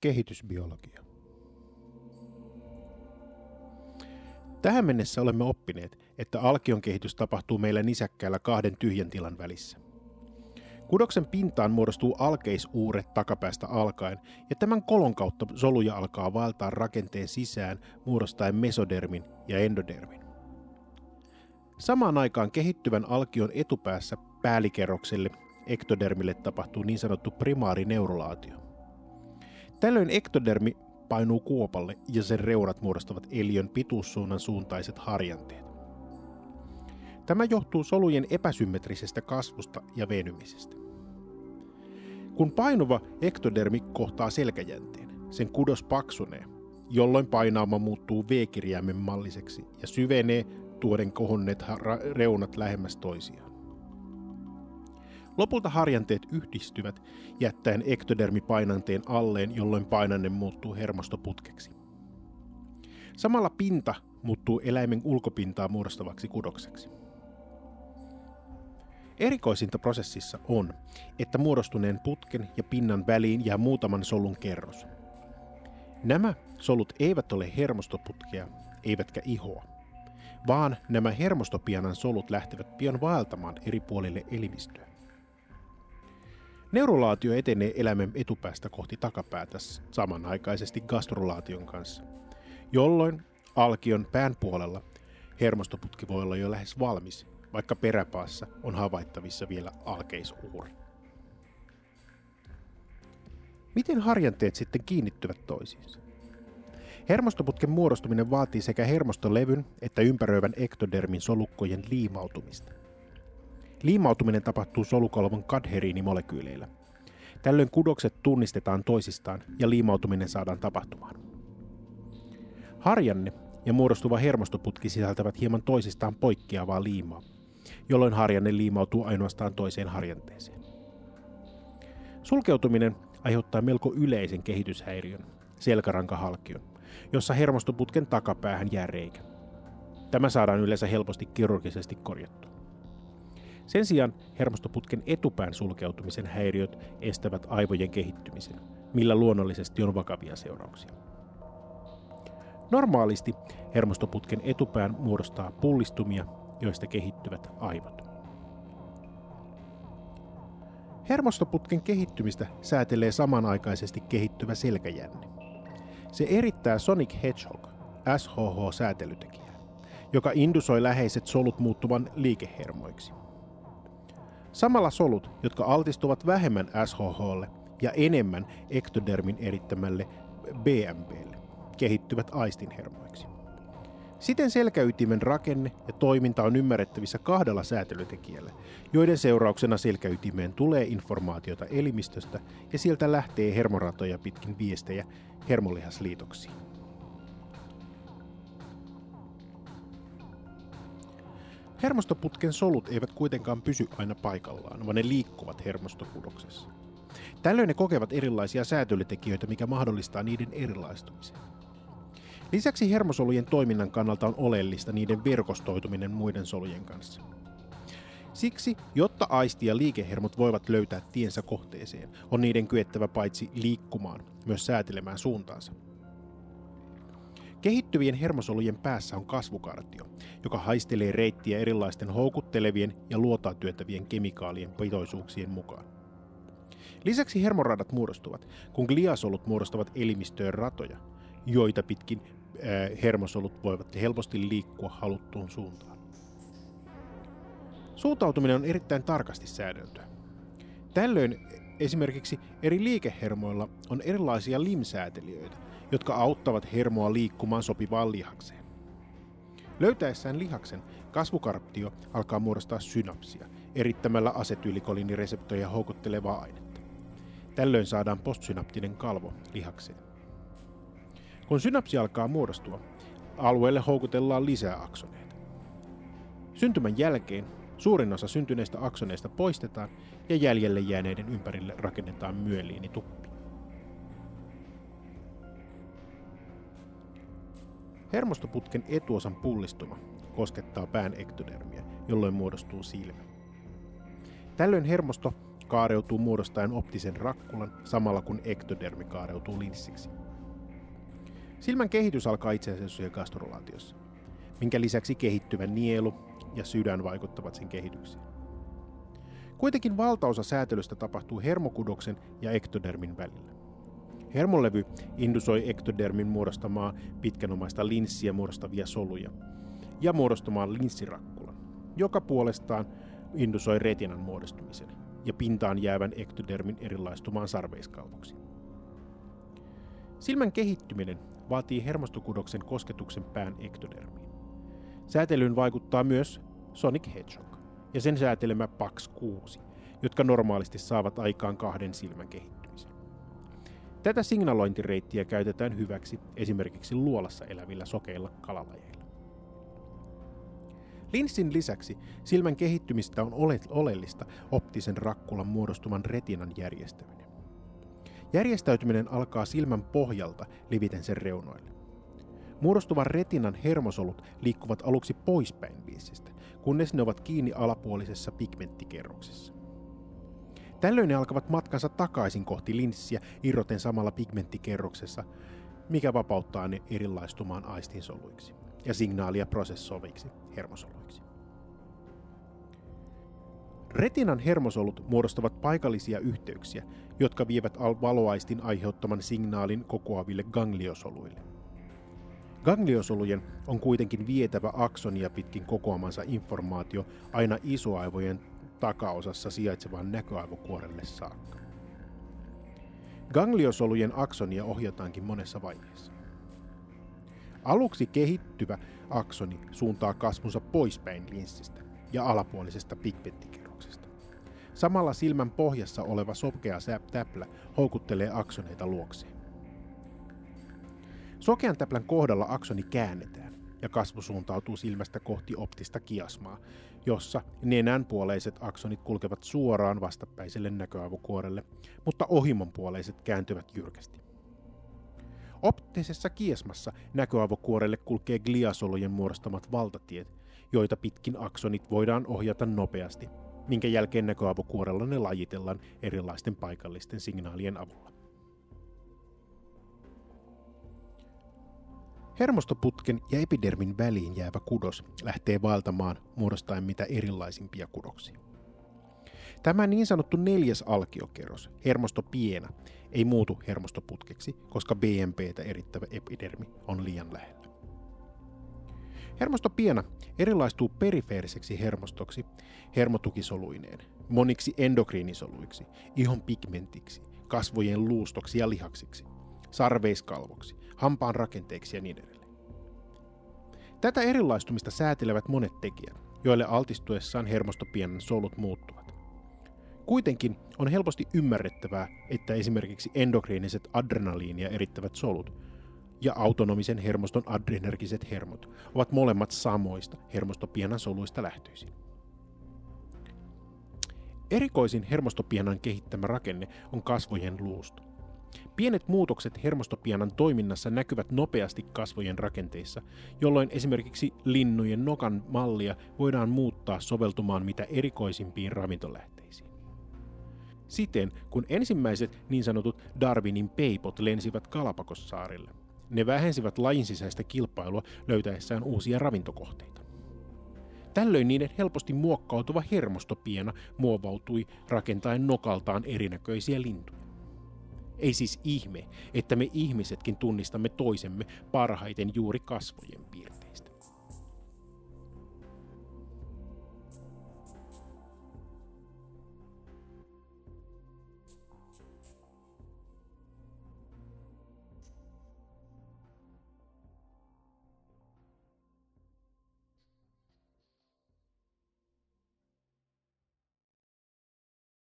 Kehitysbiologia. Tähän mennessä olemme oppineet, että alkion kehitys tapahtuu meillä nisäkkäällä kahden tyhjän tilan välissä. Kudoksen pintaan muodostuu alkeisuure takapäästä alkaen, ja tämän kolon kautta soluja alkaa vaeltaa rakenteen sisään muodostaen mesodermin ja endodermin. Samaan aikaan kehittyvän alkion etupäässä päällikerrokselle ektodermille tapahtuu niin sanottu primaarineurulaatio. Tällöin ektodermi painuu kuopalle ja sen reunat muodostavat eliön pituussuunnan suuntaiset harjanteet. Tämä johtuu solujen epäsymmetrisestä kasvusta ja venymisestä. Kun painuva ektodermi kohtaa selkäjänteen, sen kudos paksunee, jolloin painauma muuttuu V-kirjaimen malliseksi ja syvenee tuoden kohonneet reunat lähemmäs toisiaan. Lopulta harjanteet yhdistyvät jättäen ektodermipainanteen alleen, jolloin painanne muuttuu hermostoputkeksi. Samalla pinta muuttuu eläimen ulkopintaa muodostavaksi kudokseksi. Erikoisinta prosessissa on, että muodostuneen putken ja pinnan väliin jää muutaman solun kerros. Nämä solut eivät ole hermostoputkea, eivätkä ihoa, vaan nämä hermostopianan solut lähtevät pian vaeltamaan eri puolille elimistöä. Neurolaatio etenee eläimen etupäästä kohti takapäätä samanaikaisesti gastrolaation kanssa, jolloin alkion pään puolella hermostoputki voi olla jo lähes valmis, vaikka peräpaassa on havaittavissa vielä alkeisuuri. Miten harjanteet sitten kiinnittyvät toisiinsa? Hermostoputken muodostuminen vaatii sekä hermostolevyn että ympäröivän ektodermin solukkojen liimautumista. Liimautuminen tapahtuu solukalvon kadheriinimolekyyleillä. Tällöin kudokset tunnistetaan toisistaan ja liimautuminen saadaan tapahtumaan. Harjanne ja muodostuva hermostoputki sisältävät hieman toisistaan poikkeavaa liimaa, jolloin harjanne liimautuu ainoastaan toiseen harjanteeseen. Sulkeutuminen aiheuttaa melko yleisen kehityshäiriön, selkärankahalkion, jossa hermostoputken takapäähän jää reikä. Tämä saadaan yleensä helposti kirurgisesti korjattua. Sen sijaan hermostoputken etupään sulkeutumisen häiriöt estävät aivojen kehittymisen, millä luonnollisesti on vakavia seurauksia. Normaalisti hermostoputken etupään muodostaa pullistumia, joista kehittyvät aivot. Hermostoputken kehittymistä säätelee samanaikaisesti kehittyvä selkäjänne. Se erittää Sonic Hedgehog, SHH-säätelytekijää, joka indusoi läheiset solut muuttuvan liikehermoiksi. Samalla solut, jotka altistuvat vähemmän SHHlle ja enemmän ektodermin erittämälle BMPlle, kehittyvät aistinhermoiksi. Siten selkäytimen rakenne ja toiminta on ymmärrettävissä kahdella säätelytekijällä, joiden seurauksena selkäytimeen tulee informaatiota elimistöstä ja sieltä lähtee hermoratoja pitkin viestejä hermolihasliitoksiin. Hermostoputken solut eivät kuitenkaan pysy aina paikallaan, vaan ne liikkuvat hermostokudoksessa. Tällöin ne kokevat erilaisia säätelytekijöitä, mikä mahdollistaa niiden erilaistumisen. Lisäksi hermosolujen toiminnan kannalta on oleellista niiden verkostoituminen muiden solujen kanssa. Siksi, jotta aisti ja liikehermot voivat löytää tiensä kohteeseen, on niiden kyettävä paitsi liikkumaan, myös säätelemään suuntaansa. Kehittyvien hermosolujen päässä on kasvukartio, joka haistelee reittiä erilaisten houkuttelevien ja luotaa työtävien kemikaalien pitoisuuksien mukaan. Lisäksi hermoradat muodostuvat, kun gliasolut muodostavat elimistöön ratoja, joita pitkin äh, hermosolut voivat helposti liikkua haluttuun suuntaan. Suuntautuminen on erittäin tarkasti säädeltyä. Tällöin esimerkiksi eri liikehermoilla on erilaisia limsäätelijöitä, jotka auttavat hermoa liikkumaan sopivaan lihakseen. Löytäessään lihaksen, kasvukarptio alkaa muodostaa synapsia, erittämällä asetyylikoliinireseptoja houkuttelevaa ainetta. Tällöin saadaan postsynaptinen kalvo lihakseen. Kun synapsi alkaa muodostua, alueelle houkutellaan lisää aksoneita. Syntymän jälkeen suurin osa syntyneistä aksoneista poistetaan ja jäljelle jääneiden ympärille rakennetaan myeliinituppi. Hermostoputken etuosan pullistuma koskettaa pään ektodermia, jolloin muodostuu silmä. Tällöin hermosto kaareutuu muodostaen optisen rakkulan samalla kun ektodermi kaareutuu linssiksi. Silmän kehitys alkaa itse asiassa gastrolaatiossa, minkä lisäksi kehittyvä nielu ja sydän vaikuttavat sen kehitykseen. Kuitenkin valtaosa säätelystä tapahtuu hermokudoksen ja ektodermin välillä. Hermolevy indusoi ektodermin muodostamaa pitkänomaista linssiä muodostavia soluja ja muodostamaan linssirakkulan, joka puolestaan indusoi retinan muodostumisen ja pintaan jäävän ektodermin erilaistumaan sarveiskalvoksi. Silmän kehittyminen vaatii hermostokudoksen kosketuksen pään ektodermiin. Säätelyyn vaikuttaa myös Sonic Hedgehog ja sen säätelemä PAX6, jotka normaalisti saavat aikaan kahden silmän kehittymisen. Tätä signalointireittiä käytetään hyväksi esimerkiksi luolassa elävillä sokeilla kalalajeilla. Linssin lisäksi silmän kehittymistä on oleellista optisen rakkulan muodostuman retinan järjestäminen. Järjestäytyminen alkaa silmän pohjalta liviten sen reunoille. Muodostuvan retinan hermosolut liikkuvat aluksi poispäin linssistä, kunnes ne ovat kiinni alapuolisessa pigmenttikerroksessa. Tällöin ne alkavat matkansa takaisin kohti linssiä irroten samalla pigmenttikerroksessa, mikä vapauttaa ne erilaistumaan aistinsoluiksi ja signaalia prosessoiviksi hermosoluiksi. Retinan hermosolut muodostavat paikallisia yhteyksiä, jotka vievät valoaistin aiheuttaman signaalin kokoaville gangliosoluille. Gangliosolujen on kuitenkin vietävä aksonia pitkin kokoamansa informaatio aina isoaivojen takaosassa sijaitsevaan näköaivokuorelle saakka. Gangliosolujen aksonia ohjataankin monessa vaiheessa. Aluksi kehittyvä aksoni suuntaa kasvunsa poispäin linssistä ja alapuolisesta pigmenttikerroksesta. Samalla silmän pohjassa oleva sokea täplä houkuttelee aksoneita luokseen. Sokean täplän kohdalla aksoni käännetään ja kasvu suuntautuu silmästä kohti optista kiasmaa, jossa nenänpuoleiset aksonit kulkevat suoraan vastapäiselle näköaivokuorelle, mutta ohimonpuoleiset kääntyvät jyrkästi. Optisessa kiesmassa näköaivokuorelle kulkee gliasolujen muodostamat valtatiet, joita pitkin aksonit voidaan ohjata nopeasti, minkä jälkeen näköaivokuorella ne lajitellaan erilaisten paikallisten signaalien avulla. Hermostoputken ja epidermin väliin jäävä kudos lähtee vaeltamaan muodostaen mitä erilaisimpia kudoksia. Tämä niin sanottu neljäs alkiokerros, hermostopiena, ei muutu hermostoputkeksi, koska BMPtä erittävä epidermi on liian lähellä. Hermostopiena erilaistuu perifeeriseksi hermostoksi hermotukisoluineen, moniksi endokriinisoluiksi, ihon pigmentiksi, kasvojen luustoksi ja lihaksiksi, sarveiskalvoksi, hampaan rakenteeksi ja niin edelleen. Tätä erilaistumista säätelevät monet tekijät, joille altistuessaan hermostopienan solut muuttuvat. Kuitenkin on helposti ymmärrettävää, että esimerkiksi endokriiniset adrenaliinia erittävät solut ja autonomisen hermoston adrenergiset hermot ovat molemmat samoista hermostopienan soluista lähtöisin. Erikoisin hermostopienan kehittämä rakenne on kasvojen luusto. Pienet muutokset hermostopianan toiminnassa näkyvät nopeasti kasvojen rakenteissa, jolloin esimerkiksi linnujen nokan mallia voidaan muuttaa soveltumaan mitä erikoisimpiin ravintolähteisiin. Siten, kun ensimmäiset niin sanotut Darwinin peipot lensivät Kalapakossaarille, ne vähensivät lajin sisäistä kilpailua löytäessään uusia ravintokohteita. Tällöin niiden helposti muokkautuva hermostopiena muovautui rakentaen nokaltaan erinäköisiä lintuja. Ei siis ihme, että me ihmisetkin tunnistamme toisemme parhaiten juuri kasvojen piirtein.